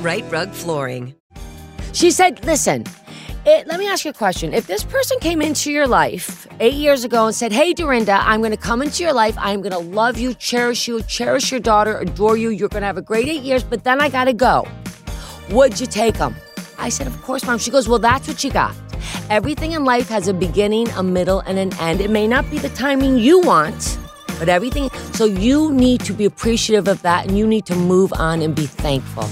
Rite Rug Flooring. She said, listen, it, let me ask you a question. If this person came into your life eight years ago and said, Hey, Dorinda, I'm going to come into your life. I'm going to love you, cherish you, cherish your daughter, adore you. You're going to have a great eight years, but then I got to go. Would you take them? I said, Of course, mom. She goes, Well, that's what you got. Everything in life has a beginning, a middle, and an end. It may not be the timing you want, but everything. So you need to be appreciative of that and you need to move on and be thankful.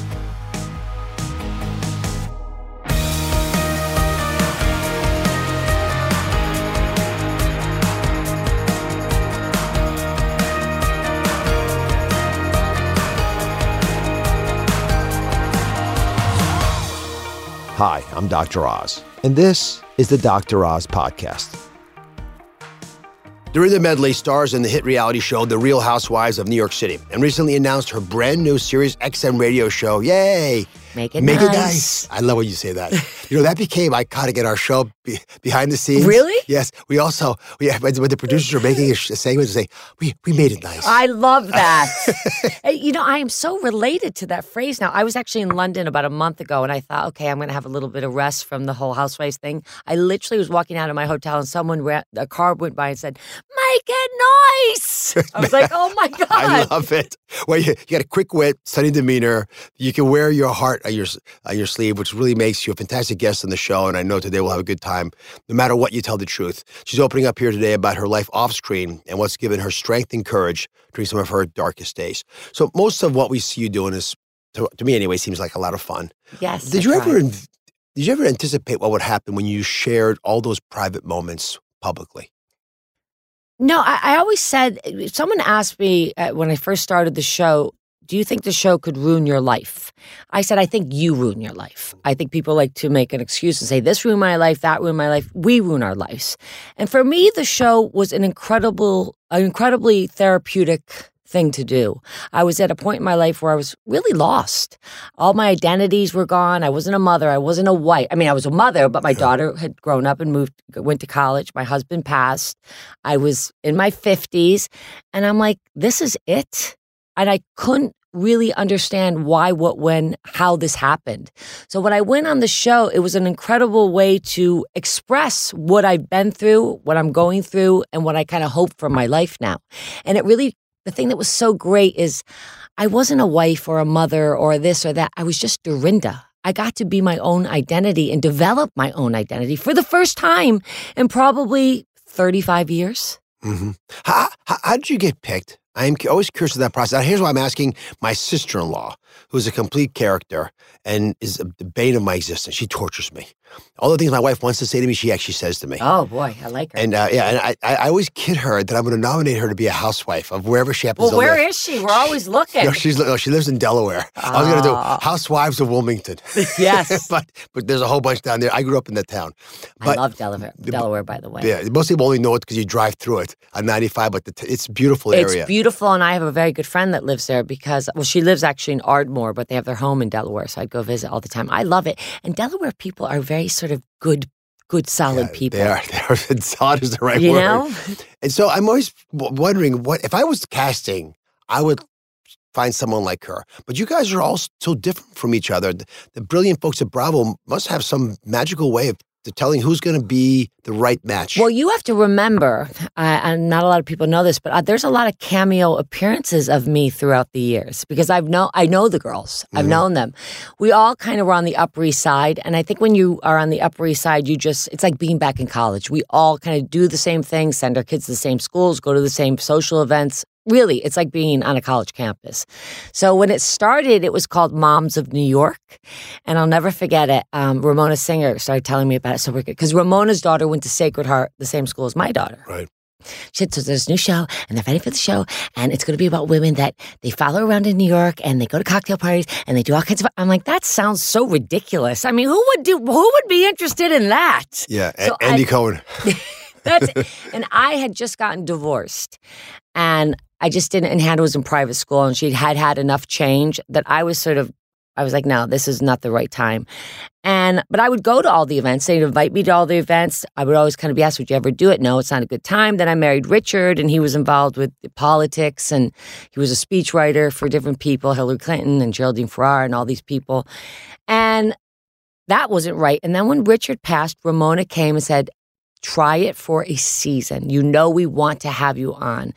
Hi, I'm Dr. Oz, and this is the Dr. Oz Podcast. Dorinda Medley stars in the hit reality show The Real Housewives of New York City and recently announced her brand new Sirius XM radio show. Yay! Make it Make nice. it nice. I love when you say that. you know, that became iconic in our show be, behind the scenes. Really? Yes. We also, we, when the producers are making a, segment, they say, we, we made it nice. I love that. You know, I am so related to that phrase now. I was actually in London about a month ago and I thought, okay, I'm going to have a little bit of rest from the whole housewives thing. I literally was walking out of my hotel and someone, ran, a car went by and said, make it nice. I was like, oh my God. I love it. Well, you, you got a quick wit, sunny demeanor. You can wear your heart your on your sleeve, which really makes you a fantastic guest on the show. And I know today we'll have a good time, no matter what you tell the truth. She's opening up here today about her life off screen and what's given her strength and courage during some of her darkest days. So most of what we see you doing is, to, to me anyway, seems like a lot of fun. Yes. Did you ever did you ever anticipate what would happen when you shared all those private moments publicly? No, I, I always said, someone asked me uh, when I first started the show, do you think the show could ruin your life? I said, I think you ruin your life. I think people like to make an excuse and say, this ruined my life, that ruined my life. We ruin our lives. And for me, the show was an incredible, an incredibly therapeutic thing to do. I was at a point in my life where I was really lost. All my identities were gone. I wasn't a mother. I wasn't a wife. I mean, I was a mother, but my daughter had grown up and moved, went to college. My husband passed. I was in my 50s. And I'm like, this is it. And I couldn't really understand why, what, when, how this happened. So when I went on the show, it was an incredible way to express what I've been through, what I'm going through, and what I kind of hope for my life now. And it really, the thing that was so great is I wasn't a wife or a mother or this or that. I was just Dorinda. I got to be my own identity and develop my own identity for the first time in probably 35 years. hmm How, how, how did you get picked? I'm always curious of that process. Here's why I'm asking my sister in law, who's a complete character and is the bane of my existence. She tortures me. All the things my wife wants to say to me, she actually says to me. Oh boy, I like her. And uh, yeah, and I, I always kid her that I'm going to nominate her to be a housewife of wherever she happens well, to where live. is she? We're always looking. No, she's no, she lives in Delaware. I was going to do Housewives of Wilmington. Yes. but but there's a whole bunch down there. I grew up in that town. I love Delaware, Delaware, by the way. yeah, most people only know it because you drive through it on 95. But the t- it's a beautiful It's area. It's beautiful, and I have a very good friend that lives there because, well, she lives actually in Ardmore, but they have their home in Delaware, so I'd go visit all the time. I love it, and Delaware people are very sort of good, good, solid Yeah, people. They are. They are. Solid is the right You word. know? And so I'm always w- wondering what if I was casting, I would find someone like her. But you guys are all so different from each other. The, the brilliant folks at Bravo must have some magical way of to telling who's going to be the right match. Well, you have to remember, uh, and not a lot of people know this, but uh, there's a lot of cameo appearances of me throughout the years because I've know I know the girls, I've Mhm. known them. We all kind of were on the Upper East Side, and I think when you are on the Upper East Side, you just it's like being back in college. We all kind of do the same thing, send our kids to the same schools, go to the same social events. Really, it's like being on a college campus. So when it started, it was called Moms of New York. And I'll never forget it. Um, Ramona Singer started telling me about it. So we're good. Because Ramona's daughter went to Sacred Heart, the same school as my daughter. Right. She said, so there's a new show and they're ready for the show. And it's going to be about women that they follow around in New York and they go to cocktail parties and they do all kinds of. I'm like, that sounds so ridiculous. I mean, who would do, who would be interested in that? yeah, A- Andy I- Cohen. That's and I had just gotten divorced, and I just didn't. And Hannah was in private school, and she had had enough change that I was sort of. I was like, no, this is not the right time. And but I would go to all the events. They'd invite me to all the events. I would always kind of be asked, "Would you ever do it?" No, it's not a good time. Then I married Richard, and he was involved with politics, and he was a speechwriter for different people, Hillary Clinton and Geraldine Ferraro, and all these people. And that wasn't right. And then when Richard passed, Ramona came and said, try it for a season. You know, we want to have you on.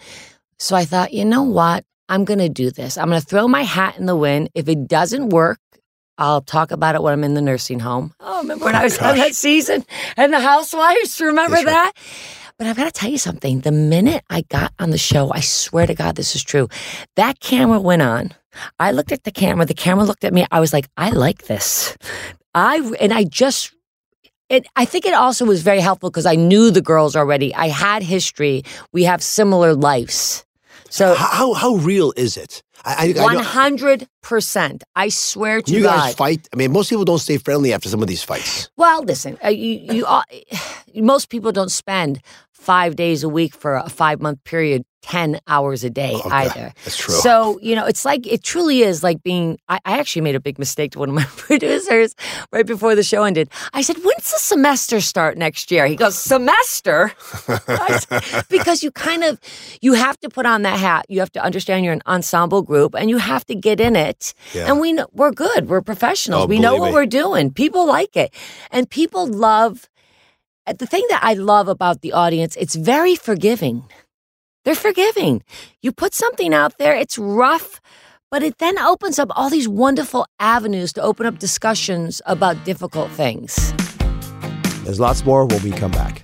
So I thought, you know what? I'm going to do this. I'm going to throw my hat in the wind. If it doesn't work, I'll talk about it when I'm in the nursing home. Oh, remember when I was on that season and the housewives? Remember That's right. that? But I've got to tell you something. The minute I got on the show, I swear to God, this is true. That camera went on. I looked at the camera. The camera looked at me. I was like, I like this. I and I just it, I think it also was very helpful because I knew the girls already. I had history. We have similar lives. So how, how real is it? One hundred percent. I swear to you God. guys fight. I mean, most people don't stay friendly after some of these fights. Well, listen, uh, you, you all, most people don't spend five days a week for a five month period, 10 hours a day Okay, either. that's true. So, you know, it's like, it truly is like being, I, I actually made a big mistake to one of my producers right before the show ended. I said, when's the semester start next year? He goes, semester? Said, because you kind of, you have to put on that hat. You have to understand you're an ensemble group and you have to get in it. Yeah. And we know, we're good. We're professionals. Oh, we know what me. we're doing. People like it. And people love Uh, the thing that I love about the audience, it's very forgiving. They're forgiving. You put something out there, it's rough, but it then opens up all these wonderful avenues to open up discussions about difficult things. There's lots more when we come back.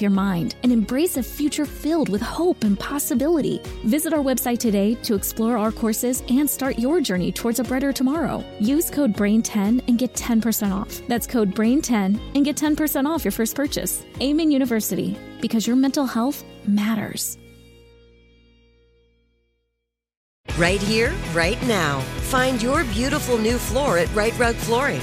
your mind and embrace a future filled with hope and possibility. Visit our website today to explore our courses and start your journey towards a brighter tomorrow. Use code BRAIN10 and get 10% off. That's code BRAIN10 and get 10% off your first purchase. Amen University, because your mental health matters. Right here, right now. Find your beautiful new floor at Rite Rug Flooring.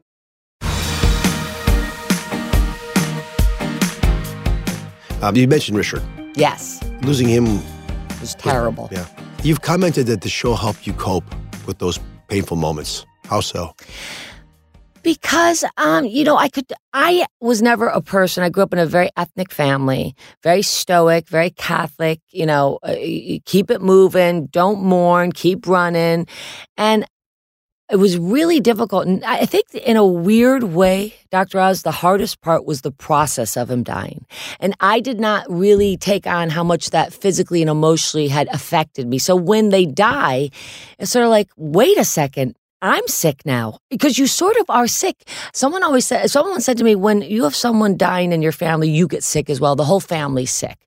Um, you mentioned Richard. Yes, Losing him, was terrible. yeah. You've commented that the show helped you cope with those painful moments. How so? Because um, you know, I could I was never a person. I grew up in a very ethnic family, very stoic, very Catholic, you know, uh, keep it moving, don't mourn, keep running. And it was really difficult. And I think in a weird way, Dr. Oz, the hardest part was the process of him dying. And I did not really take on how much that physically and emotionally had affected me. So when they die, it's sort of like, wait a second. I'm sick now because you sort of are sick. Someone always said, someone said to me, when you have someone dying in your family, you get sick as well. The whole family's sick.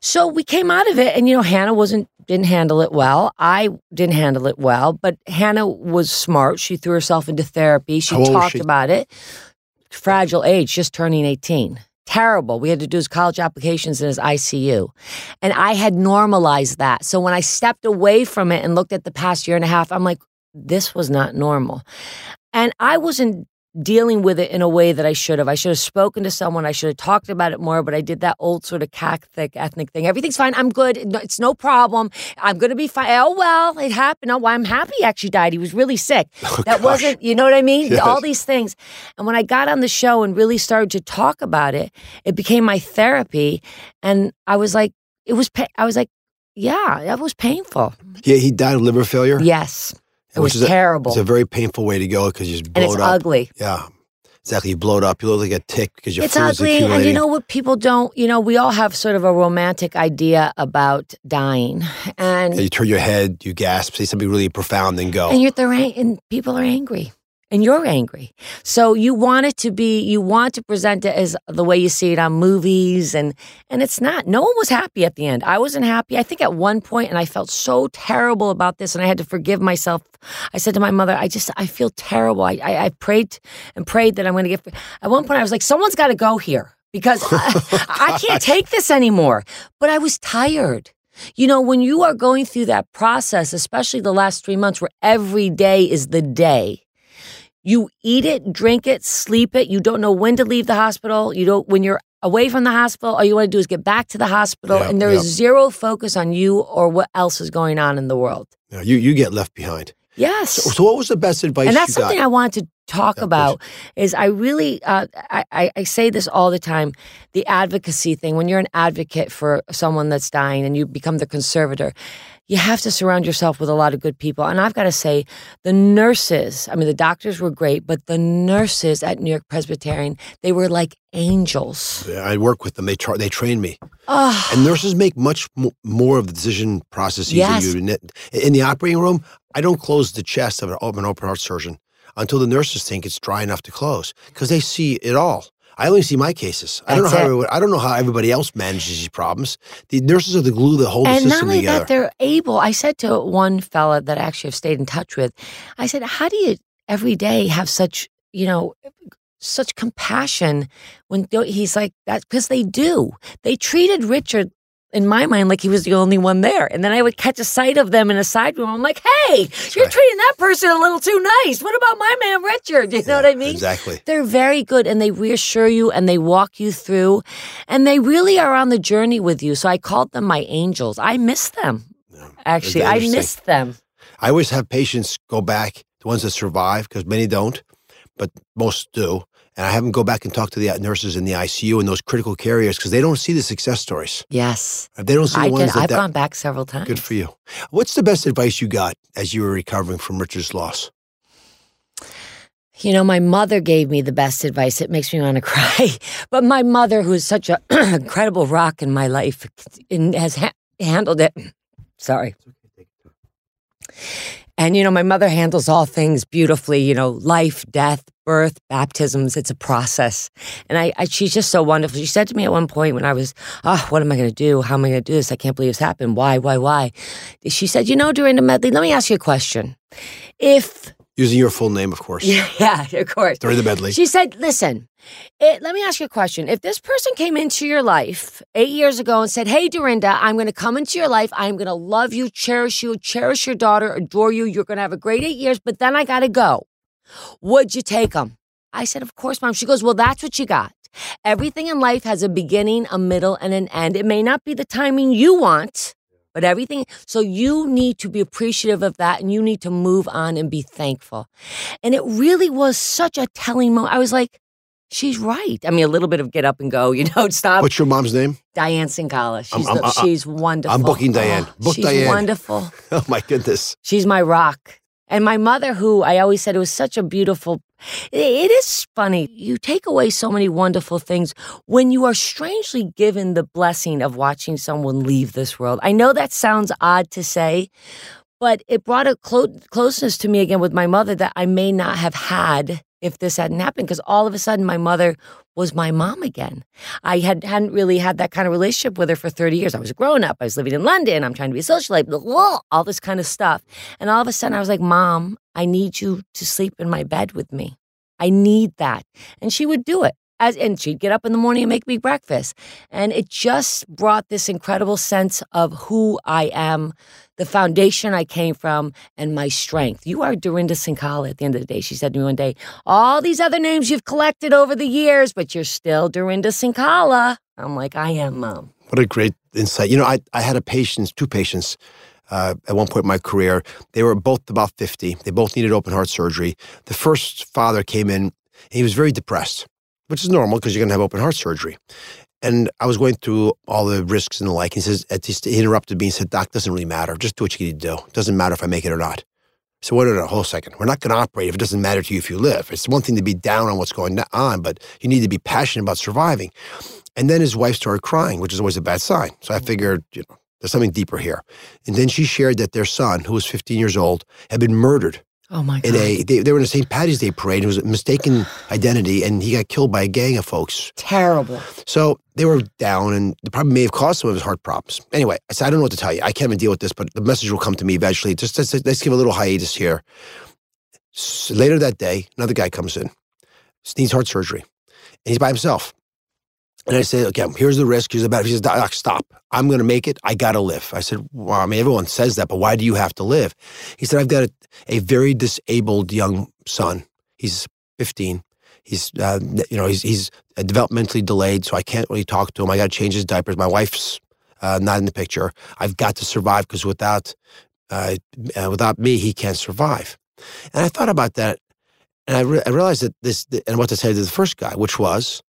So we came out of it and, you know, Hannah wasn't, didn't handle it well. I didn't handle it well, but Hannah was smart. She threw herself into therapy. She How talked she? about it. Fragile age, just turning 18. Terrible. We had to do his college applications in his ICU. And I had normalized that. So when I stepped away from it and looked at the past year and a half, I'm like, this was not normal. And I wasn't dealing with it in a way that I should have. I should have spoken to someone. I should have talked about it more, but I did that old sort of Catholic ethnic thing. Everything's fine. I'm good. It's no problem. I'm going to be fine. Oh, well, it happened. Oh, well, I'm happy he actually died. He was really sick. Oh, that gosh. wasn't, you know what I mean? Yes. All these things. And when I got on the show and really started to talk about it, it became my therapy. And I was like, it was, pa- I was like, yeah, that was painful. Yeah, he died of liver failure. Yes. It which was is a- terrible. It's a very painful way to go because you just and it's up. ugly. Yeah, exactly. You blowed up. You look like a tick because your It's ugly. And you know what people don't, you know, we all have sort of a romantic idea about dying. And And you turn your head, you gasp, say something really profound, then go. and you're they're, ang- and people are angry. And you're angry. So you want it to be you want to present it as the way you see it on movies and and it's not. No one was happy at the end. I wasn't happy. I think at one point and I felt so terrible about this and I had to forgive myself. I said to my mother, I just I feel terrible. I I, I prayed and prayed that I'm going to get At one point I was like someone's got to go here because I, I can't take this anymore. But I was tired. You know, when you are going through that process, especially the last three months where every day is the day, you eat it, drink it, sleep it. You don't know when to leave the hospital. You don't, when you're away from the hospital, all you want to do is get back to the hospital. And there is zero focus on you or what else is going on in the world. Yeah, you you get left behind. Yes. So, so what was the best advice and that's you got? something I wanted to talk about is I really uh, I, I, I say this all the time the advocacy thing when you're an advocate for someone that's dying and you become the conservator you have to surround yourself with a lot of good people and I've got to say the nurses I mean the doctors were great but the nurses at New York Presbyterian they were like angels I work with them. They tra- they train me, oh, and nurses make much mo- more of the decision processes Yes. you. In the operating room, I don't close the chest of an, of an open heart surgeon until the nurses think it's dry enough to close because they see it all. I only see my cases. I don't know That's how everyone- I don't know how everybody else manages these problems. The nurses are the glue that hold the system together. and not only that they're able I said to one fella that I actually have stayed in touch with I said how do you every day have such you know such compassion when he's like that because they do they treated richard in my mind like he was the only one there. And then I would catch a sight of them in a side room. I'm like, hey, you're right. treating that person a little too nice. What about my man Richard? You know what I mean? Exactly. They're very good and they reassure you and they walk you through and they really are on the journey with you. So I called them my angels. I miss them. Actually, I miss them. I always have patients go back, the ones that survive, because many don't, but most do. And I have them go back and talk to the nurses in the ICU and those critical care areas because they don't see the success stories. Yes. They don't see the I ones that, I've that gone back several times. Good for you. What's the best advice you got as you were recovering from Richard's loss? You know, my mother gave me the best advice. It makes me want to cry. But my mother, who is such an incredible rock in my life, and has ha- handled it. Sorry. And, you know, my mother handles all things beautifully, you know, life, death, birth, baptisms. It's a process. And I, I she's just so wonderful. She said to me at one point when I was, oh, what am I going to do? How am I going to do this? I can't believe it's happened. Why, why, why? She said, you know, Dorinda Medley, let me ask you a question. If Using your full name, of course. yeah, yeah, of course. Dorinda Medley. She said, listen, it, let me ask you a question. If this person came into your life eight years ago and said, hey, Dorinda, I'm going to come into your life. I'm going to love you, cherish you, cherish your daughter, adore you. You're going to have a great eight years, but then I got to go. Would you take them? I said, of course, mom. She goes, well, that's what you got. Everything in life has a beginning, a middle, and an end. It may not be the timing you want, but everything. So you need to be appreciative of that and you need to move on and be thankful. And it really was such a telling moment. I was like, she's right. I mean, a little bit of get up and go, you know, stop. What's your mom's name? Diane Cinkala. She's, I'm- the- I'm- she's wonderful. I'm booking Diane. Book she's Diane. wonderful. Oh, my goodness. She's my rock. And my mother, who I always said it was such a beautiful, it- is funny. You take away so many wonderful things when you are strangely given the blessing of watching someone leave this world. I know that sounds odd to say, but it brought a clo- closeness to me again with my mother that I may not have had if this hadn't happened because all of a sudden my mother was my mom again. I had hadn't really had that kind of relationship with her for 30 years. I was a grown up. I was living in London. I'm trying to be a socialite, blah, blah, all this kind of stuff. And all of a sudden I was like, "Mom, I need you to sleep in my bed with me. I need that." And she would do it. As, and she'd get up in the morning and make me breakfast. And it just brought this incredible sense of who I am, the foundation I came from, and my strength. You are Dorinda Cinkala at the end of the day. She said to me one day, All these other names you've collected over the years, but you're still Dorinda Cinkala. I'm like, I am, Mom. What a great insight. You know, I, I had a patient, two patients uh, at one point in my career. They were both about 50. They both needed open heart surgery. The first father came in, and he was very depressed, which is normal because you're going to have open heart surgery. And I was going through all the risks and the like. He says, at he interrupted me and said, Doc, doesn't really matter. Just do what you need to do. It doesn't matter if I make it or not. So wait a whole second. We're not going to operate if it doesn't matter to you if you live. It's one thing to be down on what's going on, but you need to be passionate about surviving. And then his wife started crying, which is always a bad sign. So I figured, you know, there's something deeper here. And then she shared that their son, who was 15 years old, had been murdered Oh my in God. a. They, they were in a St. Patty's Day parade. It was a mistaken identity, and he got killed by a gang of folks. Terrible. So they were down, and the problem may have caused some of his heart problems. Anyway, I said, I don't know what to tell you. I can't even deal with this, but the message will come to me eventually. Just let's, let's give a little hiatus here. S- later that day, another guy comes in, needs heart surgery, and he's by himself. And I said, okay, here's the risk. Here's the benefit. He says, Doc, stop. I'm going to make it. I got to live. I said, well, I mean, everyone says that, but why do you have to live? He said, I've got a, a very disabled young son. He's 15. He's, uh, you know, he's, he's developmentally delayed, so I can't really talk to him. I got to change his diapers. My wife's uh, not in the picture. I've got to survive because without, uh, uh, without me, he can't survive. And I thought about that, and I, re- I realized that this, and what to say to the first guy, which was,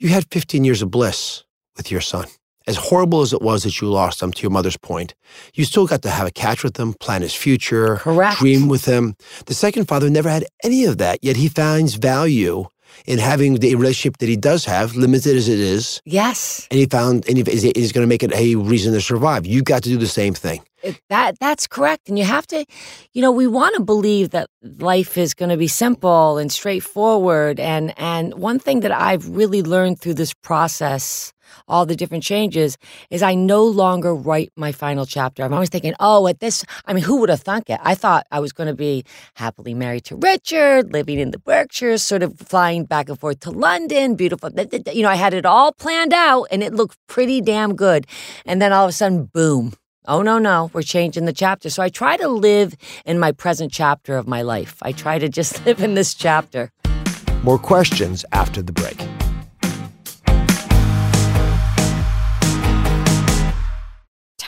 you had 15 years of bliss with your son. As horrible as it was that you lost him, to your mother's point, you still got to have a catch with him, plan his future, Correct. dream with him. The second father never had any of that, yet he finds value in having the relationship that he does have, limited as it is, Yes. and he found, and he- he's, he's going to make it a reason to survive. You got to do the same thing. That that's correct and you have to you know we want to believe that life is going to be simple and straightforward and and one thing that I've really learned through this process all the different changes is I no longer write my final chapter. I'm always thinking, oh, at this, I mean, who would have thunk it? I thought I was going to be happily married to Richard, living in the Berkshires, sort of flying back and forth to London, beautiful. You know, I had it all planned out and it looked pretty damn good. And then all of a sudden, boom. Oh, no, no, we're changing the chapter. So I try to live in my present chapter of my life. I try to just live in this chapter. More questions after the break.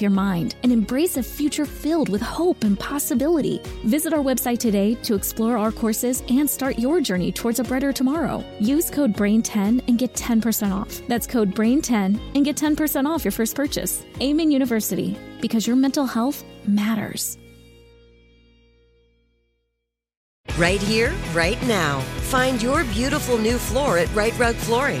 your mind and embrace a future filled with hope and possibility. Visit our website today to explore our courses and start your journey towards a brighter tomorrow. Use code BRAIN10 and get 10% off. That's code BRAIN10 and get 10% off your first purchase. Amen University, because your mental health matters. Right here, right now. Find your beautiful new floor at Rite Rug Flooring.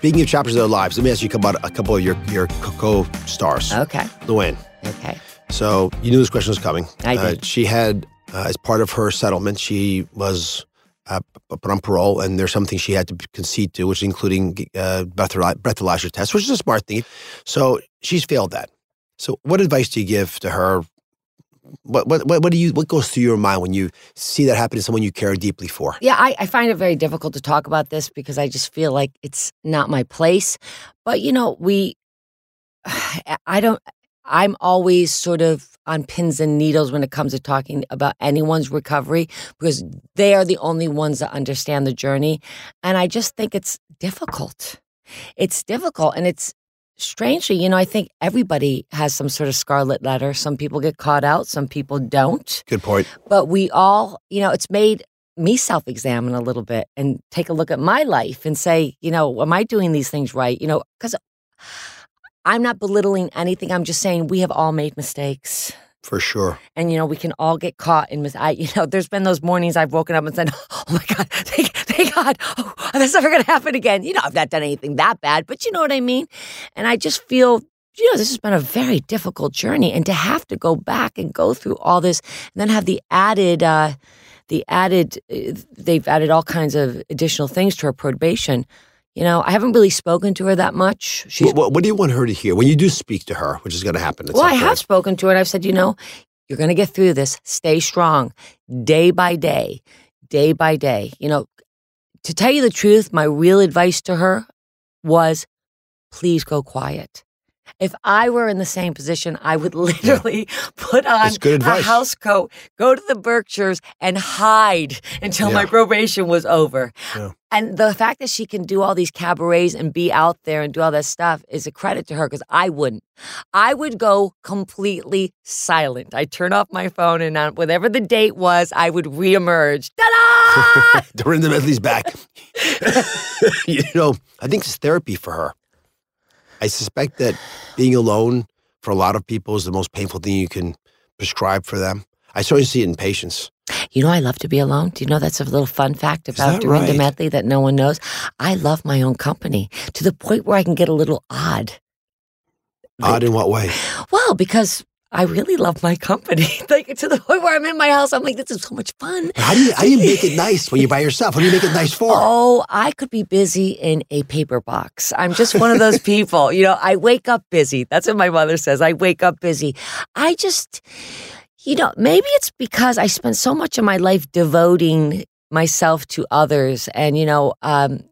Speaking of chapters of their lives, let me ask you about a couple of your, your co-stars. Okay. Luann. Okay. So you knew this question was coming. I Uh, did. she had, uh, as part of her settlement, she was uh, put on parole, and there's something she had to concede to, which is including uh, breathaly- breathalyzer test, which is a smart thing. So she's failed that. So what advice do you give to her? What what what, do you what goes through your mind when you see that happen to someone you care deeply for? Yeah, I, I find it very difficult to talk about this because I just feel like it's not my place. But you know, we, I don't, I'm always sort of on pins and needles when it comes to talking about anyone's recovery because they are the only ones that understand the journey. And I just think it's difficult. It's difficult. And it's strangely, you know, I think everybody has some sort of scarlet letter. Some people get caught out, some people don't Good point. but we all, you know, it's made me self examine a little bit and take a look at my life and say, you know, am I doing these things right? You know, because I'm not belittling anything. I'm just saying we have all made mistakes. For sure. And, you know, we can all get caught in mis- I, you know, there's been those mornings I've woken up and said, oh my God, thank, God. Oh, that's never going to happen again. You know, I've not done anything that bad, but you know what I mean? And I just feel, you know, this has been a very difficult journey. And to have to go back and go through all this and then have the added, uh, the added, uh, they've added all kinds of additional things to her probation. You know, I haven't really spoken to her that much. She's What, what, do you want her to hear when you do speak to her, which is going to happen? Well, I have spoken to her and I've said, you know, You're going to get through this. Stay strong day by day, day by day. You know, to tell you the truth, my real advice to her was please go quiet. If I were in the same position, I would literally put on a house coat, go to the Berkshires, and hide until my probation was over. Yeah. And the fact that she can do all these cabarets and be out there and do all that stuff is a credit to her because I wouldn't. I would go completely silent. I'd turn off my phone and on whatever the date was, I would reemerge. Ta-da! Dorinda Medley's back. you know, I think it's therapy for her. I suspect that being alone for a lot of people is the most painful thing you can prescribe for them. I certainly see it in patients. You know, I love to be alone. Do you know that's a little fun fact about Dorinda right? Medley that no one knows? I love my own company to the point where I can get a little odd. Odd in what way? Well, because I really love my company. like to the point where I'm in my house, I'm like, this is so much fun. How do you how do you make it nice when you're by yourself? What do you make it nice for? Oh, I could be busy in a paper box. I'm just one of those people. You know, I wake up busy. That's what my mother says. I wake up busy. I just, you know, maybe it's because I spent so much of my life devoting myself to others. And, you know, um,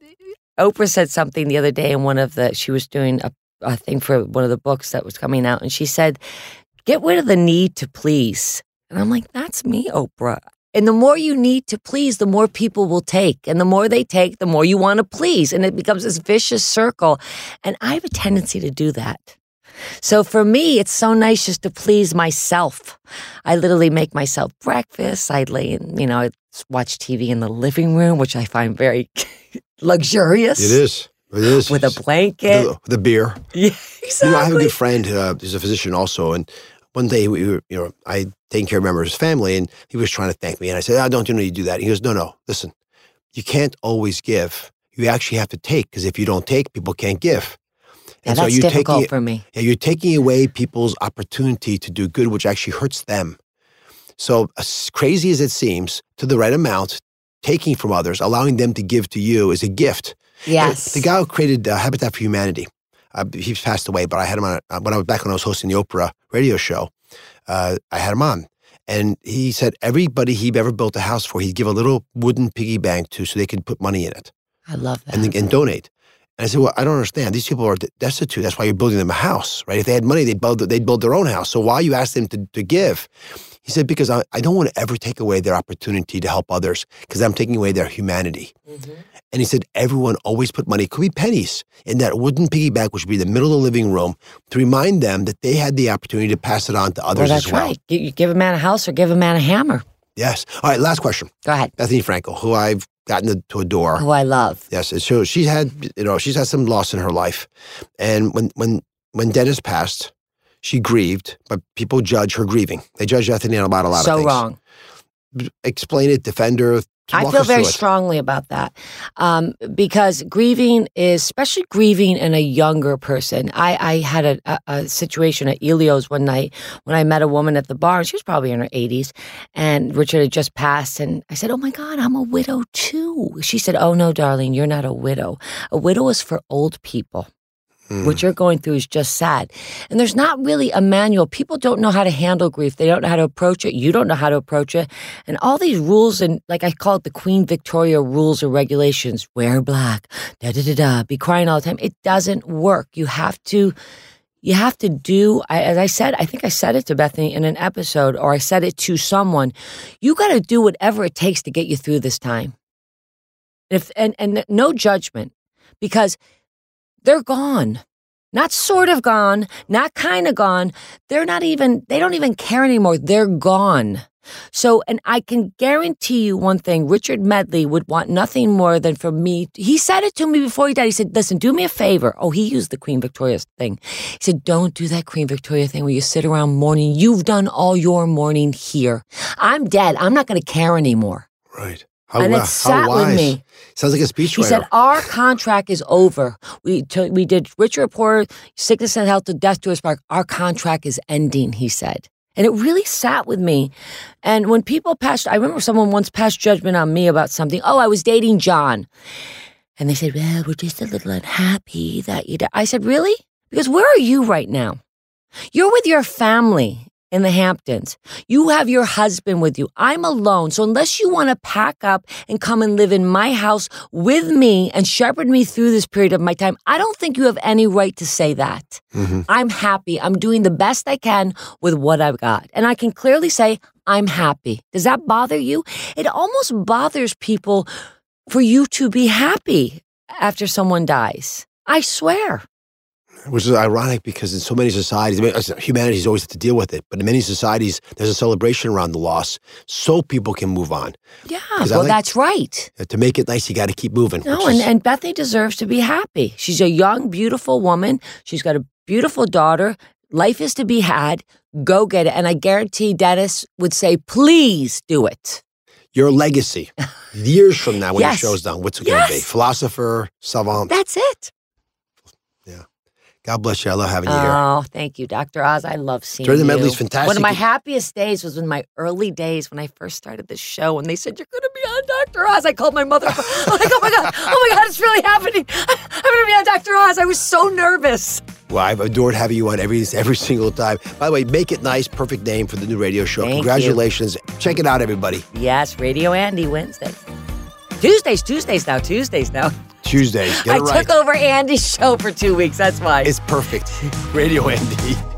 Oprah said something the other day in one of the, she was doing a, a thing for one of the books that was coming out. And she said, get rid of the need to please. And I'm like, that's me, Oprah. And the more you need to please, the more people will take. And the more they take, the more you want to please. And it becomes this vicious circle. And I have a tendency to do that. So for me, it's so nice just to please myself. I literally make myself breakfast. I lay in, you know, I watch TV in the living room, which I find very luxurious. It is. It is. With a blanket. The, the beer. Yeah, You know, I have a good friend uh, who's a physician also, and one day we were, you know, I taking care of members of his family, and he was trying to thank me, and I said, "I don't you need to do that." He goes, "No, no, listen, you can't always give. You actually have to take because if you don't take, people can't give." Yeah, so that's you're difficult taking, for me. Yeah, you're taking away people's opportunity to do good, which actually hurts them. So, as crazy as it seems, to the right amount, taking from others, allowing them to give to you is a gift. Yes. The guy who created uh, Habitat for Humanity, uh, he's passed away, but I had him on uh, when I was back when I was hosting the Oprah radio show. Uh, I had him on, and he said everybody he ever built a house for, he'd give a little wooden piggy bank to, so they could put money in it I love that. and, and donate. And I said, well, I don't understand. These people are destitute. That's why you're building them a house, right? If they had money, they'd build they'd build their own house. So why you ask them to, to give? He said, because I, I don't want to ever take away their opportunity to help others because I'm taking away their humanity. And he said, everyone always put money, could be pennies, in that wooden piggy bank, which would be the middle of the living room, to remind them that they had the opportunity to pass it on to well, others that's as well. right. You give a man a house or give a man a hammer. Yes. All right, last question. Go ahead. Bethenny Frankel, who I've gotten to, adore. Who I love. Yes, and so she's had you know she's had some loss in her life, and when when when Dennis passed, she grieved, but people judge her grieving. They judge Bethenny about a lot so of things. So wrong. Explain it, defend her. I feel very strongly about that um, because grieving is, especially grieving in a younger person. I, I had a, a, a situation at Elio's one night when I met a woman at the bar. She was probably in her 80s, and Richard had just passed. And I said, Oh my God, I'm a widow too. She said, Oh no, darling, you're not a widow. A widow is for old people. Hmm. What you're going through is just sad. And there's not really a manual. People don't know how to handle grief. They don't know how to approach it. You don't know how to approach it. And all these rules and like I call it the Queen Victoria rules or regulations, wear black, da da da da, be crying all the time. It doesn't work. You have to you have to do I, as I said, I think I said it to Bethenny in an episode or I said it to someone. You got to do whatever it takes to get you through this time. If and and no judgment because they're gone. Not sort of gone, not kind of gone. They're not even, they don't even care anymore. They're gone. So, and I can guarantee you one thing Richard Medley would want nothing more than for me. He said it to me before he died. He said, Listen, do me a favor. Oh, he used the Queen Victoria thing. He said, Don't do that Queen Victoria thing where you sit around mourning. You've done all your mourning here. I'm dead. I'm not going to care anymore. Right. How, And it sat with me. Sounds like a speechwriter. He said, "Our contract is over. We t- we did Richard Poor, sickness and health to death to his park. Our contract is ending." He said, and it really sat with me. And when people passed, I remember someone once passed judgment on me about something. Oh, I was dating John, and they said, "Well, we're just a little unhappy that you." di-" I said, "Really? Because where are you right now? You're with your family." In the Hamptons. You have your husband with you. I'm alone. So unless you want to pack up and come and live in my house with me and shepherd me through this period of my time, I don't think you have any right to say that. Mm-hmm. I'm happy. I'm doing the best I can with what I've got. And I can clearly say, I'm happy. Does that bother you? It almost bothers people for you to be happy after someone dies. I swear. Which is ironic because in so many societies, I mean, humanity's always had to deal with it, but in many societies, there's a celebration around the loss so people can move on. Yeah, well, like- that's right. To make it nice, you got to keep moving. No, and, is- and Bethenny deserves to be happy. She's a young, beautiful woman. She's got a beautiful daughter. Life is to be had. Go get it. And I guarantee Dennis would say, please do it. your legacy, years from now when Yes. your show's done, what's it going to be? Philosopher, savant. That's it. God bless you. I love having you here. Oh, thank you, Dr. Oz. I love seeing Jordan you. Medley's fantastic. One of my happiest days was in my early days when I first started the show, and they said you're going to be on Dr. Oz. I called my mother. I'm like, oh my god, oh my god, it's really happening. I'm going to be on Dr. Oz. I was so nervous. Well, I've adored having you on every every single time. By the way, make it nice. Perfect name for the new radio show. Thank you. Congratulations. Check it out, everybody. Yes, Radio Andy Wednesday. Tuesdays, Tuesdays now, Tuesdays now. Tuesdays. Get I it right. took over Andy's show for two weeks. That's why. It's perfect. Radio Andy.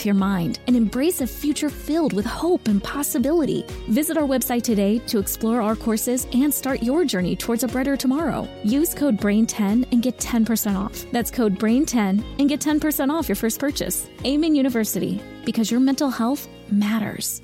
with your mind and embrace a future filled with hope and possibility. Visit our website today to explore our courses and start your journey towards a brighter tomorrow. Use code BRAIN10 and get 10% off. That's code BRAIN10 and get 10% off your first purchase. Amen University, because your mental health matters.